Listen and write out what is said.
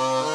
Uh...